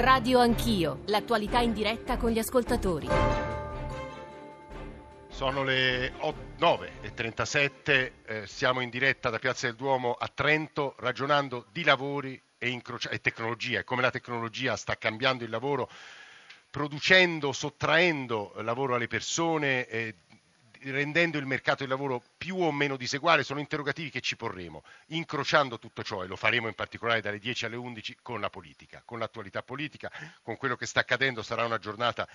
Radio Anch'io, l'attualità in diretta con gli ascoltatori. Sono le 9.37, eh, siamo in diretta da Piazza del Duomo a Trento ragionando di lavori e, incroci- e tecnologia e come la tecnologia sta cambiando il lavoro, producendo, sottraendo lavoro alle persone. Eh, rendendo il mercato del lavoro più o meno diseguale sono interrogativi che ci porremo, incrociando tutto ciò e lo faremo in particolare dalle 10 alle 11 con la politica, con l'attualità politica, con quello che sta accadendo sarà una giornata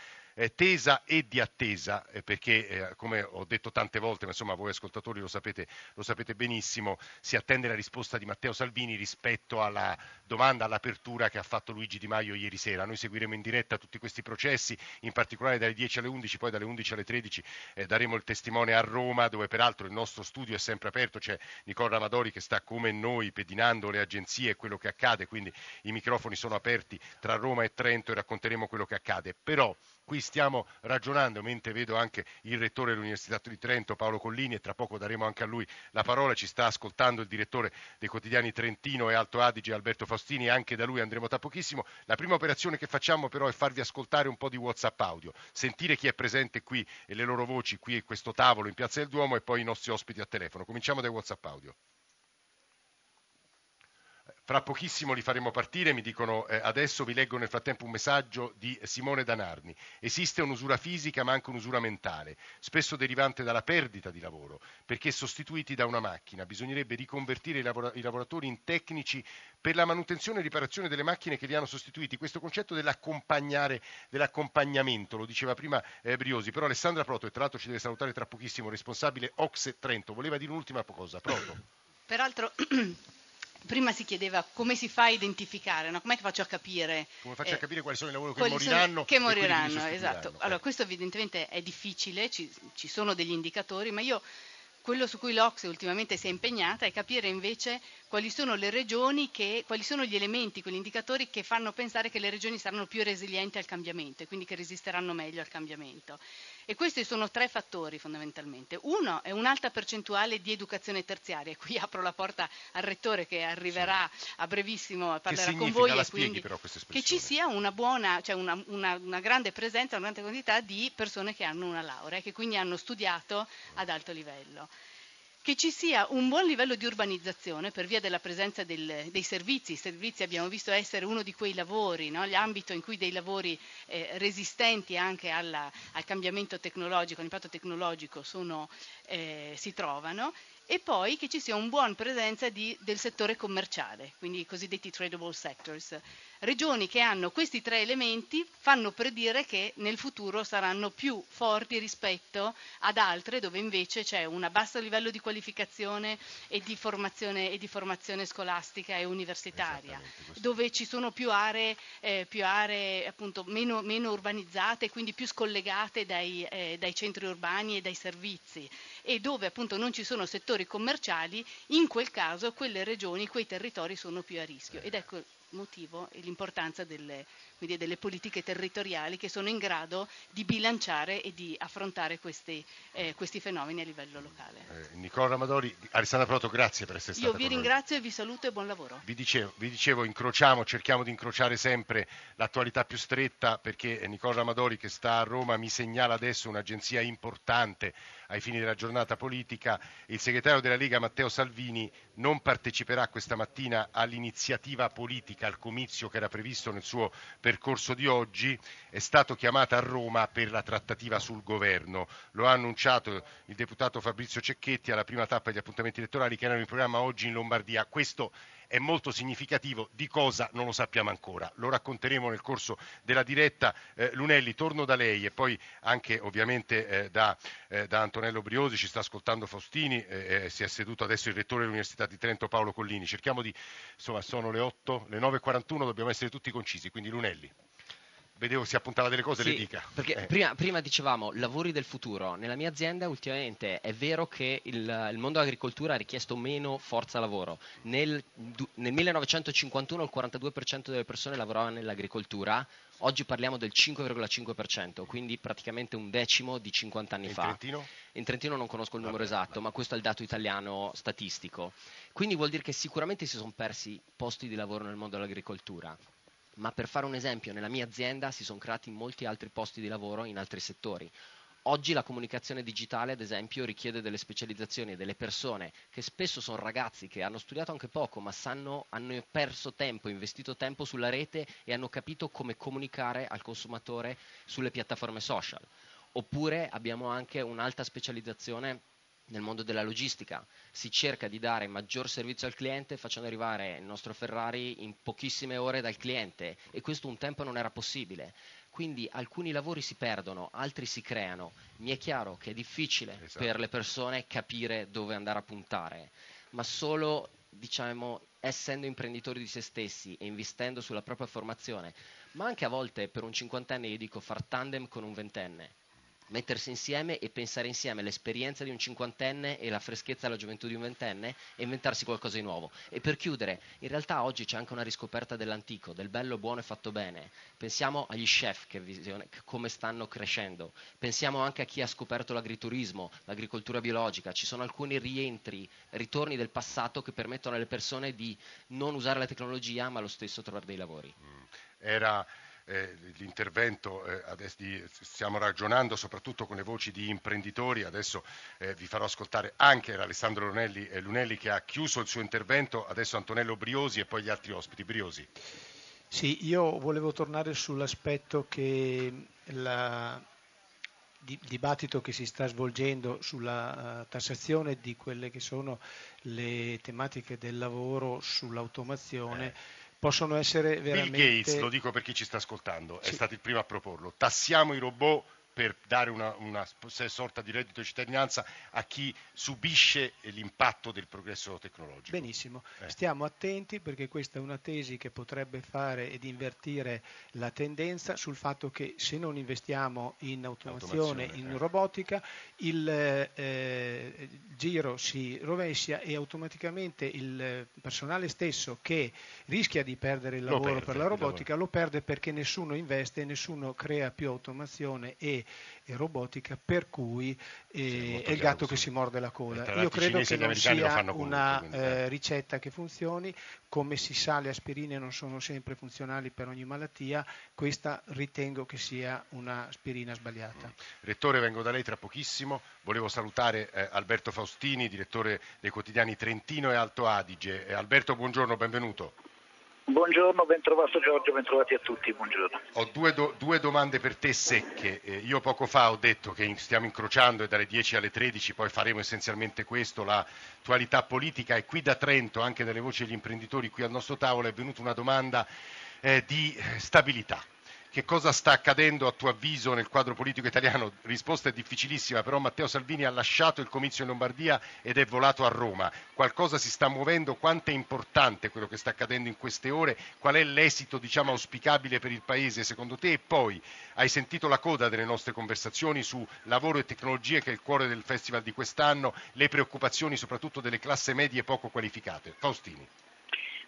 tesa e di attesa, eh, perché eh, come ho detto tante volte, ma insomma voi ascoltatori lo sapete, lo sapete benissimo, si attende la risposta di Matteo Salvini rispetto alla domanda all'apertura che ha fatto Luigi Di Maio ieri sera. Noi seguiremo in diretta tutti questi processi, in particolare dalle 10 alle 11, poi dalle 11 alle 13 eh, daremo il testimone a Roma, dove peraltro il nostro studio è sempre aperto, c'è Nicola Ramadori che sta come noi pedinando le agenzie e quello che accade, quindi i microfoni sono aperti tra Roma e Trento e racconteremo quello che accade. Però Qui stiamo ragionando, mentre vedo anche il rettore dell'Università di Trento, Paolo Collini, e tra poco daremo anche a lui la parola, ci sta ascoltando il direttore dei quotidiani Trentino e Alto Adige, Alberto Faustini, anche da lui andremo tra pochissimo. La prima operazione che facciamo però è farvi ascoltare un po' di WhatsApp audio, sentire chi è presente qui e le loro voci qui a questo tavolo in Piazza del Duomo e poi i nostri ospiti a telefono. Cominciamo dai WhatsApp audio. Fra pochissimo li faremo partire, mi dicono eh, adesso, vi leggo nel frattempo un messaggio di Simone Danarni. Esiste un'usura fisica ma anche un'usura mentale, spesso derivante dalla perdita di lavoro, perché sostituiti da una macchina. Bisognerebbe riconvertire i, lavora- i lavoratori in tecnici per la manutenzione e riparazione delle macchine che li hanno sostituiti. Questo concetto dell'accompagnamento, lo diceva prima eh, Briosi, però Alessandra Proto, e tra l'altro ci deve salutare tra pochissimo, responsabile Oxe Trento, voleva dire un'ultima cosa. Proto. Peraltro Prima si chiedeva come si fa a identificare, no? come faccio a capire? Come faccio eh, a capire quali sono i lavori che moriranno? Che moriranno, esatto. Allora, questo evidentemente è difficile, ci, ci sono degli indicatori, ma io quello su cui l'Ocse ultimamente si è impegnata è capire invece quali sono le regioni, che, quali sono gli elementi, quegli indicatori che fanno pensare che le regioni saranno più resilienti al cambiamento e quindi che resisteranno meglio al cambiamento. E questi sono tre fattori fondamentalmente. Uno è un'alta percentuale di educazione terziaria, e qui apro la porta al rettore che arriverà sì. a brevissimo a parlare con voi e quindi che ci sia una buona, cioè una, una, una, grande presenza, una grande quantità di persone che hanno una laurea, che quindi hanno studiato ad alto livello che ci sia un buon livello di urbanizzazione per via della presenza del, dei servizi. I servizi abbiamo visto essere uno di quei lavori, no? l'ambito in cui dei lavori eh, resistenti anche alla, al cambiamento tecnologico, all'impatto tecnologico sono, eh, si trovano e poi che ci sia una buona presenza di, del settore commerciale, quindi i cosiddetti tradable sectors. Regioni che hanno questi tre elementi fanno predire che nel futuro saranno più forti rispetto ad altre dove invece c'è un basso livello di qualificazione e di formazione, e di formazione scolastica e universitaria, dove ci sono più aree, eh, più aree appunto, meno, meno, urbanizzate, quindi più scollegate dai, eh, dai centri urbani e dai servizi e dove appunto non ci sono settori commerciali, in quel caso quelle regioni, quei territori sono più a rischio. Ed ecco motivo e l'importanza delle, quindi delle politiche territoriali che sono in grado di bilanciare e di affrontare questi, eh, questi fenomeni a livello locale. Eh, Nicola Ramadori, Alessandra Proto, grazie per essere stata Io vi ringrazio e vi saluto e buon lavoro. Vi dicevo, vi dicevo, incrociamo, cerchiamo di incrociare sempre l'attualità più stretta perché Nicola Ramadori che sta a Roma mi segnala adesso un'agenzia importante ai fini della giornata politica. Il segretario della Lega Matteo Salvini non parteciperà questa mattina all'iniziativa politica, al comizio che era previsto nel suo percorso di oggi, è stato chiamato a Roma per la trattativa sul governo. Lo ha annunciato il deputato Fabrizio Cecchetti alla prima tappa degli appuntamenti elettorali che erano in programma oggi in Lombardia. Questo è molto significativo, di cosa non lo sappiamo ancora. Lo racconteremo nel corso della diretta. Eh, Lunelli, torno da lei e poi anche ovviamente eh, da, eh, da, Antonello Briosi, ci sta ascoltando Faustini, eh, eh, si è seduto adesso il rettore dell'Università di Trento Paolo Collini. Cerchiamo di, insomma, sono le 8, le 9.41, dobbiamo essere tutti concisi, quindi Lunelli vedevo si appuntava delle cose, sì, le dica. Perché eh. prima, prima, dicevamo lavori del futuro. Nella mia azienda ultimamente è vero che il, il mondo dell'agricoltura ha richiesto meno forza lavoro. Nel, nel 1951 il 42% delle persone lavoravano nell'agricoltura, oggi parliamo del 5,5%, quindi praticamente un decimo di 50 anni in fa. Trentino? In Trentino non conosco il numero vabbè, esatto, vabbè. ma questo è il dato italiano statistico. Quindi vuol dire che sicuramente si sono persi posti di lavoro nel mondo dell'agricoltura ma per fare un esempio, nella mia azienda si sono creati molti altri posti di lavoro in altri settori. Oggi la comunicazione digitale, ad esempio, richiede delle specializzazioni delle persone che spesso sono ragazzi che hanno studiato anche poco, ma sanno, hanno perso tempo, investito tempo sulla rete e hanno capito come comunicare al consumatore sulle piattaforme social. Oppure abbiamo anche un'alta specializzazione nel mondo della logistica. Si cerca di dare maggior servizio al cliente facendo arrivare il nostro Ferrari in pochissime ore dal cliente e questo un tempo non era possibile. Quindi alcuni lavori si perdono, altri si creano. Mi è chiaro che è difficile esatto. per le persone capire dove andare a puntare, ma solo diciamo, essendo imprenditori di se stessi e investendo sulla propria formazione, ma anche a volte per un cinquantenne io dico far tandem con un ventenne mettersi insieme e pensare insieme l'esperienza di un cinquantenne e la freschezza della gioventù di un ventenne e inventarsi qualcosa di nuovo. E per chiudere, in realtà oggi c'è anche una riscoperta dell'antico, del bello, buono e fatto bene. Pensiamo agli chef che visione, come stanno crescendo, pensiamo anche a chi ha scoperto l'agriturismo, l'agricoltura biologica, ci sono alcuni rientri, ritorni del passato che permettono alle persone di non usare la tecnologia ma allo stesso trovare dei lavori. Mm. Era eh, l'intervento, eh, di, stiamo ragionando soprattutto con le voci di imprenditori, adesso eh, vi farò ascoltare anche Alessandro Lunelli, eh, Lunelli, che ha chiuso il suo intervento, adesso Antonello Briosi e poi gli altri ospiti. Briosi. Sì, io volevo tornare sull'aspetto che il dibattito che si sta svolgendo sulla uh, tassazione di quelle che sono le tematiche del lavoro sull'automazione eh possono essere veramente... Bill Gates, lo dico per chi ci sta ascoltando, sì. è stato il primo a proporlo. Tassiamo i robot per dare una, una, sorta di reddito di cittadinanza a chi subisce l'impatto del progresso tecnologico. Benissimo, eh. stiamo attenti perché questa è una tesi che potrebbe fare ed invertire la tendenza sul fatto che se non investiamo in automazione, in eh. robotica, il eh, giro si rovescia e automaticamente il personale stesso che rischia di perdere il lavoro perde, per la robotica lo perde perché nessuno investe, nessuno crea più automazione e e robotica, per cui eh, è il gatto che si morde la coda. Io credo che non sia una eh, eh, ricetta che funzioni, come si sa le aspirine non sono sempre funzionali per ogni malattia, questa ritengo che sia un'aspirina sbagliata. Rettore, vengo da lei tra pochissimo, volevo salutare eh, Alberto Faustini, direttore dei quotidiani Trentino e Alto Adige. Eh, Alberto, buongiorno, benvenuto. Buongiorno, ben trovato Giorgio, ben trovati a tutti, buongiorno. Ho due, do, due domande per te secche. Eh, io poco fa ho detto che stiamo incrociando e dalle 10 alle 13 poi faremo essenzialmente questo, l'attualità politica e qui da Trento, anche dalle voci degli imprenditori qui al nostro tavolo, è venuta una domanda eh, di stabilità che cosa sta accadendo a tuo avviso nel quadro politico italiano? Risposta è difficilissima, però Matteo Salvini ha lasciato il comizio in Lombardia ed è volato a Roma. Qualcosa si sta muovendo? Quanto è importante quello che sta accadendo in queste ore? Qual è l'esito diciamo, auspicabile per il Paese secondo te? E poi hai sentito la coda delle nostre conversazioni su lavoro e tecnologie che è il cuore del festival di quest'anno, le preoccupazioni soprattutto delle classi medie poco qualificate. Faustini.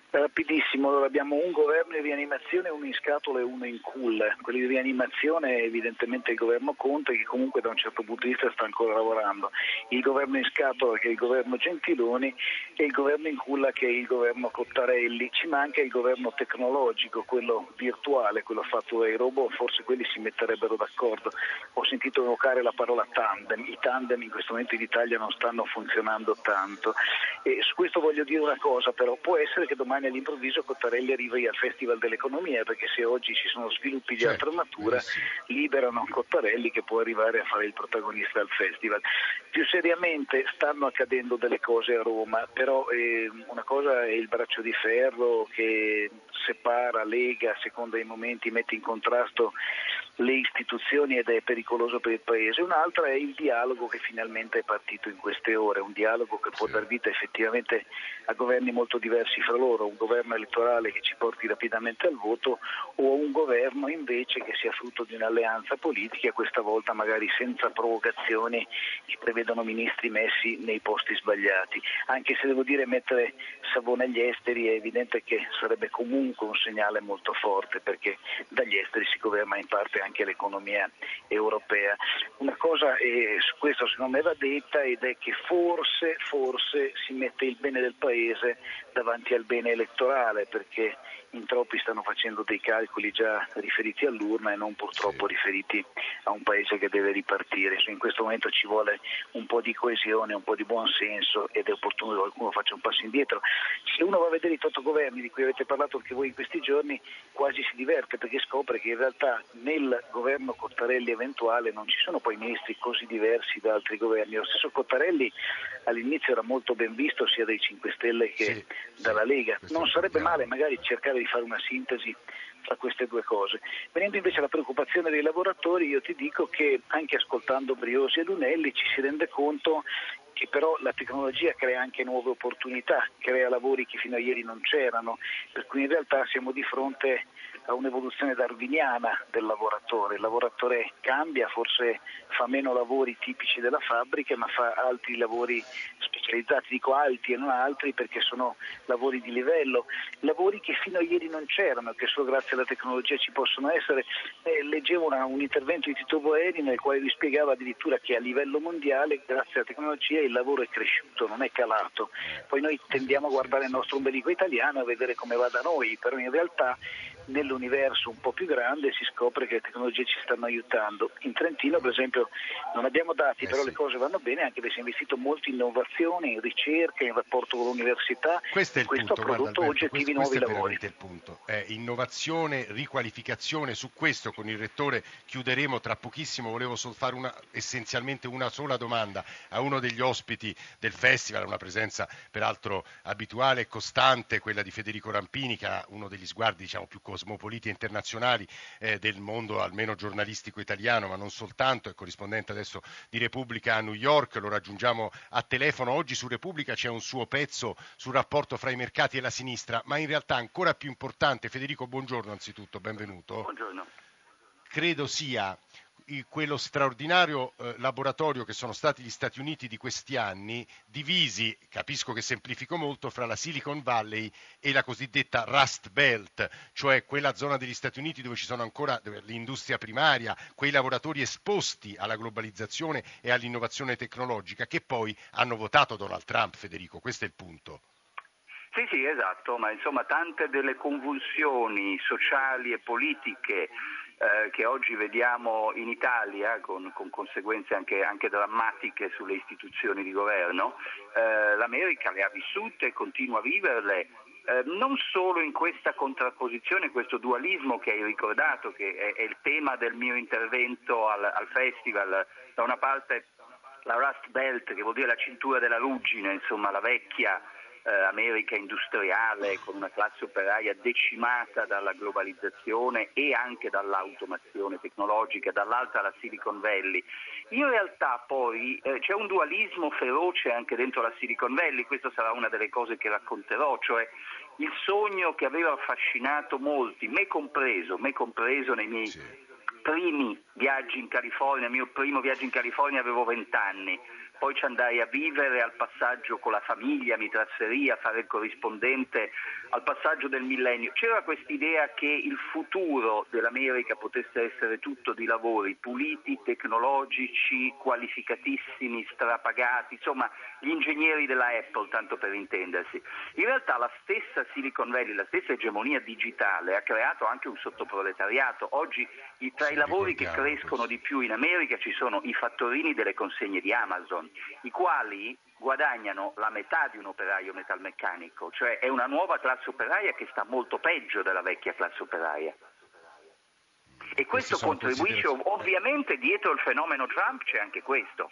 Rapidissimo, allora abbiamo un governo in rianimazione, uno in scatola e uno in cull. Quello di rianimazione è evidentemente il governo Conte che comunque da un certo punto di vista sta ancora lavorando. Il governo in scatola che è il governo Gentiloni e il governo in culla che è il governo Cottarelli. Ci manca il governo tecnologico, quello virtuale, quello fatto dai robot, forse quelli si metterebbero d'accordo. Ho sentito evocare la parola tandem, i tandem in questo momento in Italia non stanno funzionando tanto. E su questo voglio dire una cosa però, può essere che domani domani all'improvviso Cottarelli arrivi al Festival dell'Economia perché se oggi ci sono sviluppi di certo, altra natura liberano Cottarelli che può arrivare a fare il protagonista al festival. Più seriamente stanno accadendo delle cose a Roma, però eh, una cosa è il braccio di ferro che separa, lega, a seconda dei momenti, mette in contrasto le istituzioni ed è pericoloso per il Paese, un'altra è il dialogo che finalmente è partito in queste ore, un dialogo che può dar vita effettivamente a governi molto diversi fra loro, un governo elettorale che ci porti rapidamente al voto o un governo invece che sia frutto di un'alleanza politica, questa volta magari senza provocazioni che prevedono ministri messi nei posti sbagliati, anche se devo dire mettere Savone agli esteri è evidente che sarebbe comunque un segnale molto forte perché dagli esteri si governa in parte anche anche l'economia europea. Una cosa su questo secondo me va detta ed è che forse, forse si mette il bene del Paese davanti al bene elettorale perché in troppi stanno facendo dei calcoli già riferiti all'urna e non purtroppo sì. riferiti a un paese che deve ripartire. In questo momento ci vuole un po' di coesione, un po' di buonsenso ed è opportuno che qualcuno faccia un passo indietro. Se uno va a vedere i governi di cui avete parlato anche voi in questi giorni, quasi si diverte perché scopre che in realtà nel governo Cottarelli eventuale non ci sono poi ministri così diversi da altri governi. Lo stesso Cottarelli all'inizio era molto ben visto sia dai 5 Stelle che sì, dalla Lega. Non sarebbe male magari cercare di fare una sintesi tra queste due cose. Venendo invece alla preoccupazione dei lavoratori, io ti dico che anche ascoltando Briosi e Lunelli ci si rende conto che però la tecnologia crea anche nuove opportunità, crea lavori che fino a ieri non c'erano, per cui in realtà siamo di fronte a un'evoluzione darwiniana del lavoratore. Il lavoratore cambia, forse fa meno lavori tipici della fabbrica, ma fa altri lavori specializzati, dico alti e non altri perché sono lavori di livello, lavori che fino a ieri non c'erano, che solo grazie alla tecnologia ci possono essere. Eh, leggevo una, un intervento di Tito Boeri nel quale vi spiegava addirittura che a livello mondiale, grazie alla tecnologia, il lavoro è cresciuto, non è calato. Poi noi tendiamo a guardare il nostro ombelico italiano e a vedere come va da noi, però in realtà nell'universo un po' più grande si scopre che le tecnologie ci stanno aiutando. In Trentino, per esempio, non abbiamo dati, eh però sì. le cose vanno bene anche perché si è investito molto in innovazione, in ricerca, in rapporto con l'università. Questo è il questo punto, ha prodotto guarda, oggettivi questo, nuovi questo lavori. il punto. Eh, innovazione, riqualificazione, su questo con il rettore chiuderemo tra pochissimo. Volevo solo fare una, essenzialmente una sola domanda a uno degli ospiti del festival, una presenza peraltro abituale e costante, quella di Federico Rampini, che ha uno degli sguardi diciamo, più cosmopoliti internazionali eh, del mondo, almeno giornalistico italiano, ma non soltanto, è corrispondente adesso di Repubblica a New York, lo raggiungiamo a telefono. Oggi su Repubblica c'è un suo pezzo sul rapporto fra i mercati e la sinistra, ma in realtà ancora più importante, Federico, buongiorno anzitutto, benvenuto. Buongiorno. Credo sia quello straordinario eh, laboratorio che sono stati gli Stati Uniti di questi anni, divisi, capisco che semplifico molto, fra la Silicon Valley e la cosiddetta Rust Belt, cioè quella zona degli Stati Uniti dove ci sono ancora l'industria primaria, quei lavoratori esposti alla globalizzazione e all'innovazione tecnologica che poi hanno votato Donald Trump, Federico, questo è il punto. Sì, sì, esatto, ma insomma tante delle convulsioni sociali e politiche eh, che oggi vediamo in Italia con, con conseguenze anche, anche, drammatiche sulle istituzioni di governo, eh, l'America le ha vissute e continua a viverle. Eh, non solo in questa contrapposizione, questo dualismo che hai ricordato, che è, è il tema del mio intervento al, al festival, da una parte la Rust Belt, che vuol dire la cintura della ruggine, insomma la vecchia America industriale con una classe operaia decimata dalla globalizzazione e anche dall'automazione tecnologica, dall'altra la Silicon Valley. In realtà poi eh, c'è un dualismo feroce anche dentro la Silicon Valley, questa sarà una delle cose che racconterò, cioè il sogno che aveva affascinato molti, me compreso, me compreso nei miei sì. primi viaggi in California, il mio primo viaggio in California avevo vent'anni poi ci andai a vivere al passaggio con la famiglia, mi trasferì a fare il corrispondente al passaggio del millennio. C'era questa idea che il futuro dell'America potesse essere tutto di lavori puliti, tecnologici, qualificatissimi, strapagati, insomma gli ingegneri della Apple, tanto per intendersi. In realtà la stessa Silicon Valley, la stessa egemonia digitale ha creato anche un sottoproletariato. Oggi tra i lavori che crescono di più in America ci sono i fattorini delle consegne di Amazon, i quali guadagnano la metà di un operaio metalmeccanico, cioè è una nuova classe operaia che sta molto peggio della vecchia classe operaia. E questo contribuisce, ovviamente dietro il fenomeno Trump c'è anche questo.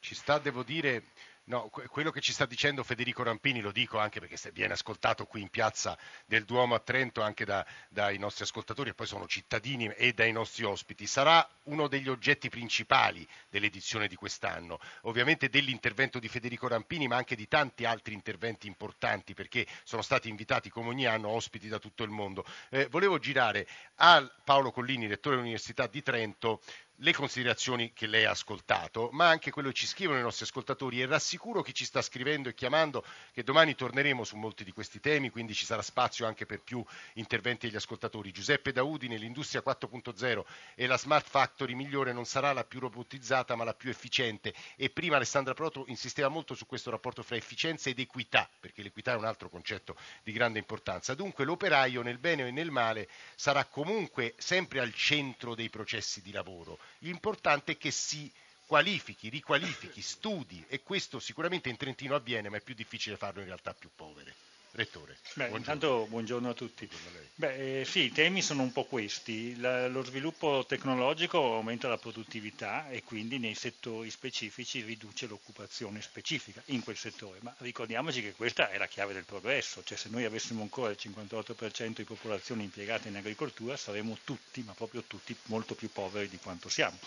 Ci sta, devo dire, No, quello che ci sta dicendo Federico Rampini, lo dico anche perché viene ascoltato qui in piazza del Duomo a Trento anche da, dai nostri ascoltatori, e poi sono cittadini e dai nostri ospiti, sarà uno degli oggetti principali dell'edizione di quest'anno. Ovviamente dell'intervento di Federico Rampini, ma anche di tanti altri interventi importanti, perché sono stati invitati come ogni anno ospiti da tutto il mondo. Eh, volevo girare a Paolo Collini, rettore dell'Università di Trento, le considerazioni che lei ha ascoltato, ma anche quello che ci scrivono i nostri ascoltatori e rassicuro chi ci sta scrivendo e chiamando che domani torneremo su molti di questi temi, quindi ci sarà spazio anche per più interventi degli ascoltatori. Giuseppe Daudi nell'industria 4.0 e la smart factory migliore non sarà la più robotizzata ma la più efficiente e prima Alessandra Proto insisteva molto su questo rapporto fra efficienza ed equità, perché l'equità è un altro concetto di grande importanza. Dunque l'operaio nel bene e nel male sarà comunque sempre al centro dei processi di lavoro L'importante è che si qualifichi, riqualifichi, studi e questo sicuramente in Trentino avviene, ma è più difficile farlo in realtà più povere. Rettore. Beh, buongiorno. Intanto buongiorno a tutti. Beh, eh, sì, i temi sono un po' questi. La, lo sviluppo tecnologico aumenta la produttività e quindi nei settori specifici riduce l'occupazione specifica in quel settore. Ma ricordiamoci che questa è la chiave del progresso, cioè se noi avessimo ancora il 58% di popolazione impiegata in agricoltura saremmo tutti, ma proprio tutti, molto più poveri di quanto siamo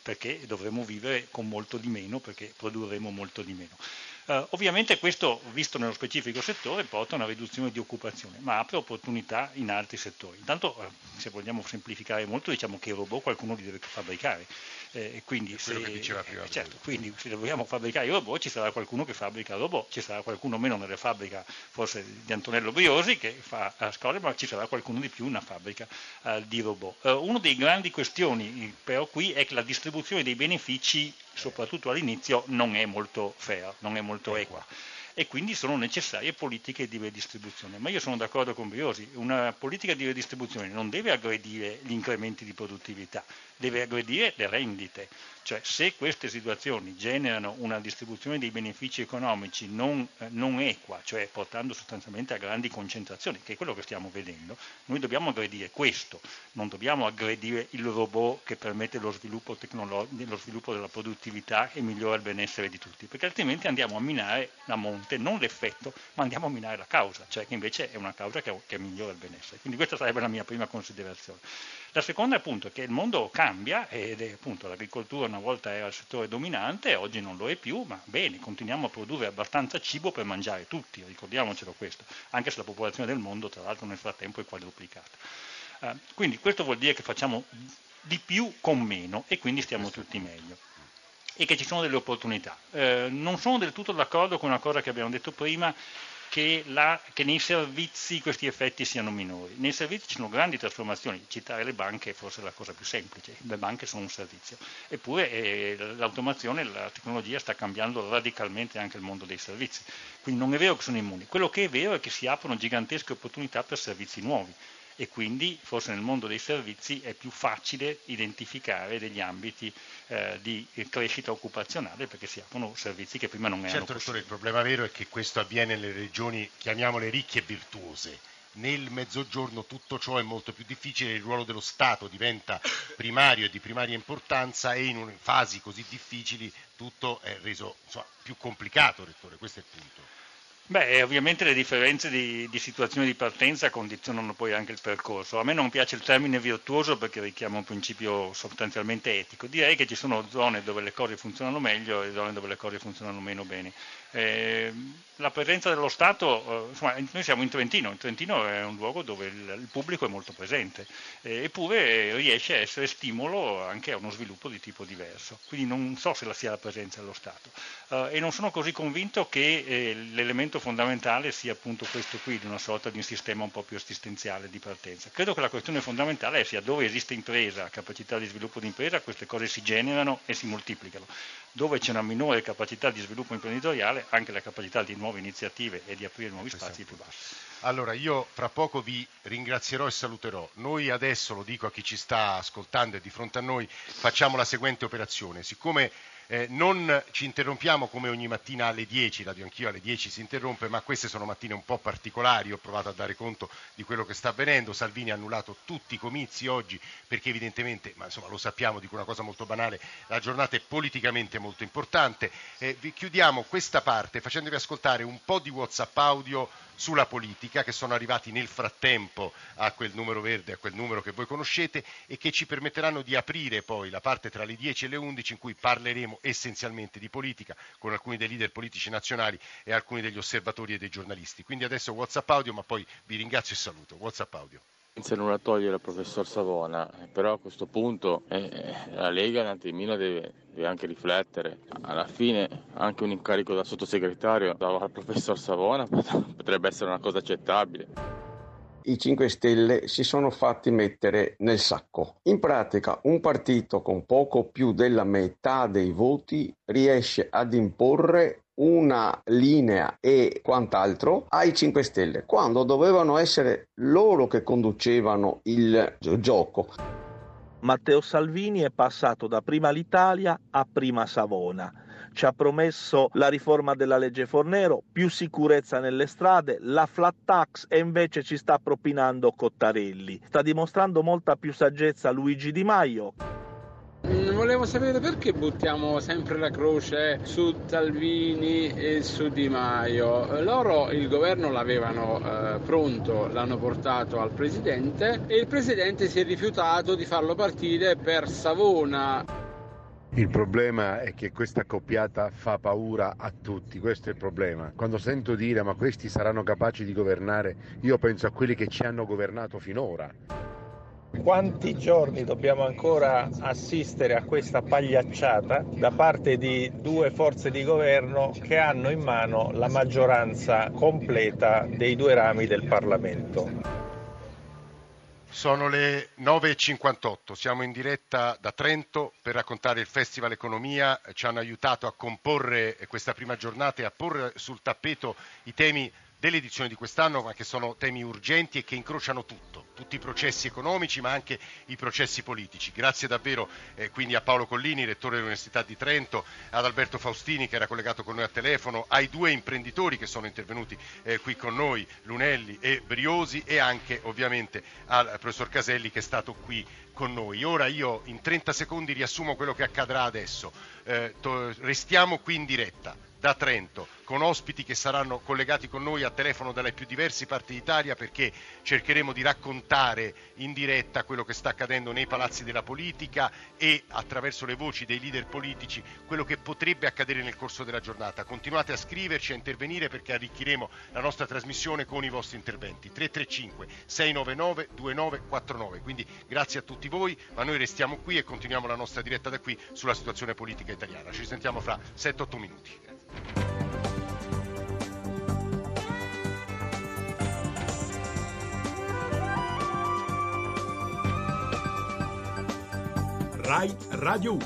perché dovremo vivere con molto di meno, perché produrremo molto di meno. Uh, ovviamente questo, visto nello specifico settore, porta a una riduzione di occupazione, ma apre opportunità in altri settori. Intanto, uh, se vogliamo semplificare molto, diciamo che i robot qualcuno li deve fabbricare. Eh, quindi, se, eh, certo, quindi, se, dobbiamo fabbricare i robot ci sarà qualcuno che fabbrica il robot, ci sarà qualcuno meno nelle fabbriche forse di Antonello Briosi che fa a scuole, ma ci sarà qualcuno di più in una fabbrica uh, di robot. Uh, una delle grandi questioni però qui è che la distribuzione dei benefici, soprattutto all'inizio, non è molto fair, non è molto equa e quindi sono necessarie politiche di redistribuzione. Ma io sono d'accordo con Briosi, una politica di redistribuzione non deve aggredire gli incrementi di produttività, deve aggredire le rendite. Cioè se queste situazioni generano una distribuzione dei benefici economici non, eh, non, equa, cioè portando sostanzialmente a grandi concentrazioni, che è quello che stiamo vedendo, noi dobbiamo aggredire questo, non dobbiamo aggredire il robot che permette lo sviluppo, lo sviluppo della produttività e migliora il benessere di tutti, perché altrimenti andiamo a minare la monte, non l'effetto, ma andiamo a minare la causa, cioè che invece è una causa che, che migliora il benessere. Quindi questa sarebbe la mia prima considerazione. La seconda è appunto che il mondo cambia ed è appunto l'agricoltura una volta era il settore dominante, oggi non lo è più, ma bene, continuiamo a produrre abbastanza cibo per mangiare tutti, ricordiamocelo questo, anche se la popolazione del mondo tra l'altro nel frattempo è quadruplicata. Eh, quindi questo vuol dire che facciamo di più con meno e quindi stiamo tutti meglio e che ci sono delle opportunità. Eh, non sono del tutto d'accordo con una cosa che abbiamo detto prima, che, la, che, nei servizi questi effetti siano minori. Nei servizi ci sono grandi trasformazioni, citare le banche è forse la cosa più semplice, le banche sono un servizio, eppure eh, l'automazione, la tecnologia sta cambiando radicalmente anche il mondo dei servizi, quindi non è vero che sono immuni, quello che è vero è che si aprono gigantesche opportunità per servizi nuovi e quindi forse nel mondo dei servizi è più facile identificare degli ambiti eh, di crescita occupazionale perché si aprono servizi che prima non erano certo, possibili. il problema vero è che questo avviene nelle regioni, chiamiamole ricche e virtuose. Nel mezzogiorno tutto ciò è molto più difficile, il ruolo dello Stato diventa primario e di primaria importanza e in fasi così difficili tutto è reso insomma, più complicato, Rettore, questo è il punto. Beh, ovviamente le differenze di, di, situazione di partenza condizionano poi anche il percorso. A me non piace il termine virtuoso perché richiama un principio sostanzialmente etico. Direi che ci sono zone dove le cose funzionano meglio e zone dove le cose funzionano meno bene. Eh, la presenza dello Stato, eh, insomma, noi siamo in Trentino, in Trentino è un luogo dove il, il pubblico è molto presente, eh, eppure riesce a essere stimolo anche a uno sviluppo di tipo diverso, quindi non so se la sia la presenza dello Stato eh, e non sono così convinto che eh, l'elemento fondamentale sia appunto questo qui, di una sorta di un sistema un po' più assistenziale di partenza. Credo che la questione fondamentale sia dove esiste impresa, capacità di sviluppo di impresa, queste cose si generano e si moltiplicano dove c'è una minore capacità di sviluppo imprenditoriale, anche la capacità di nuove iniziative e di aprire nuovi spazi è più bassa. Allora, io fra poco vi ringrazierò e saluterò. Noi adesso, lo dico a chi ci sta ascoltando e di fronte a noi, facciamo la seguente operazione. Siccome eh, non ci interrompiamo come ogni mattina alle 10, Radio Anch'io alle 10 si interrompe, ma queste sono mattine un po' particolari, ho provato a dare conto di quello che sta avvenendo, Salvini ha annullato tutti i comizi oggi perché evidentemente, ma insomma lo sappiamo, dico una cosa molto banale, la giornata è politicamente molto importante. Eh, vi chiudiamo questa parte facendovi ascoltare un po' di Whatsapp audio sulla politica che sono arrivati nel frattempo a quel numero verde, a quel numero che voi conoscete e che ci permetteranno di aprire poi la parte tra le 10 e le 11 in cui parleremo essenzialmente di politica con alcuni dei leader politici nazionali e alcuni degli osservatori e dei giornalisti. Quindi adesso WhatsApp audio, ma poi vi ringrazio e saluto. WhatsApp audio. Se non la toglie il professor Savona, però a questo punto eh, la Lega un attimino deve, deve, anche riflettere. Alla fine anche un incarico da sottosegretario al professor Savona potrebbe essere una cosa accettabile i 5 Stelle si sono fatti mettere nel sacco. In pratica un partito con poco più della metà dei voti riesce ad imporre una linea e quant'altro ai 5 Stelle, quando dovevano essere loro che conducevano il gioco. Matteo Salvini è passato da prima l'Italia a prima Savona ci ha promesso la riforma della legge Fornero, più sicurezza nelle strade, la flat tax e invece ci sta propinando Cottarelli. Sta dimostrando molta più saggezza Luigi Di Maio. Mm, volevo sapere perché buttiamo sempre la croce su Salvini e su Di Maio. Loro il governo l'avevano eh, pronto, l'hanno portato al presidente e il presidente si è rifiutato di farlo partire per Savona. Il problema è che questa accoppiata fa paura a tutti, questo è il problema. Quando sento dire ma questi saranno capaci di governare, io penso a quelli che ci hanno governato finora. Quanti giorni dobbiamo ancora assistere a questa pagliacciata da parte di due forze di governo che hanno in mano la maggioranza completa dei due rami del Parlamento? Sono le 9.58, siamo in diretta da Trento per raccontare il Festival Economia, ci hanno aiutato a comporre questa prima giornata e a porre sul tappeto i temi dell'edizione di quest'anno, ma che sono temi urgenti e che incrociano tutto, tutti i processi economici ma anche i processi politici. Grazie davvero eh, quindi a Paolo Collini, rettore dell'Università di Trento, ad Alberto Faustini che era collegato con noi a telefono, ai due imprenditori che sono intervenuti eh, qui con noi, Lunelli e Briosi e anche ovviamente al professor Caselli che è stato qui con noi. Ora io in 30 secondi riassumo quello che accadrà adesso. Eh, to- restiamo qui in diretta da Trento con ospiti che saranno collegati con noi a telefono dalle più diverse parti d'Italia perché cercheremo di raccontare in diretta quello che sta accadendo nei palazzi della politica e attraverso le voci dei leader politici quello che potrebbe accadere nel corso della giornata. Continuate a scriverci, a intervenire perché arricchiremo la nostra trasmissione con i vostri interventi. 335 699 2949. Quindi grazie a tutti voi, ma noi restiamo qui e continuiamo la nostra diretta da qui sulla situazione politica italiana. Ci sentiamo fra 7-8 minuti. Rai Rádio.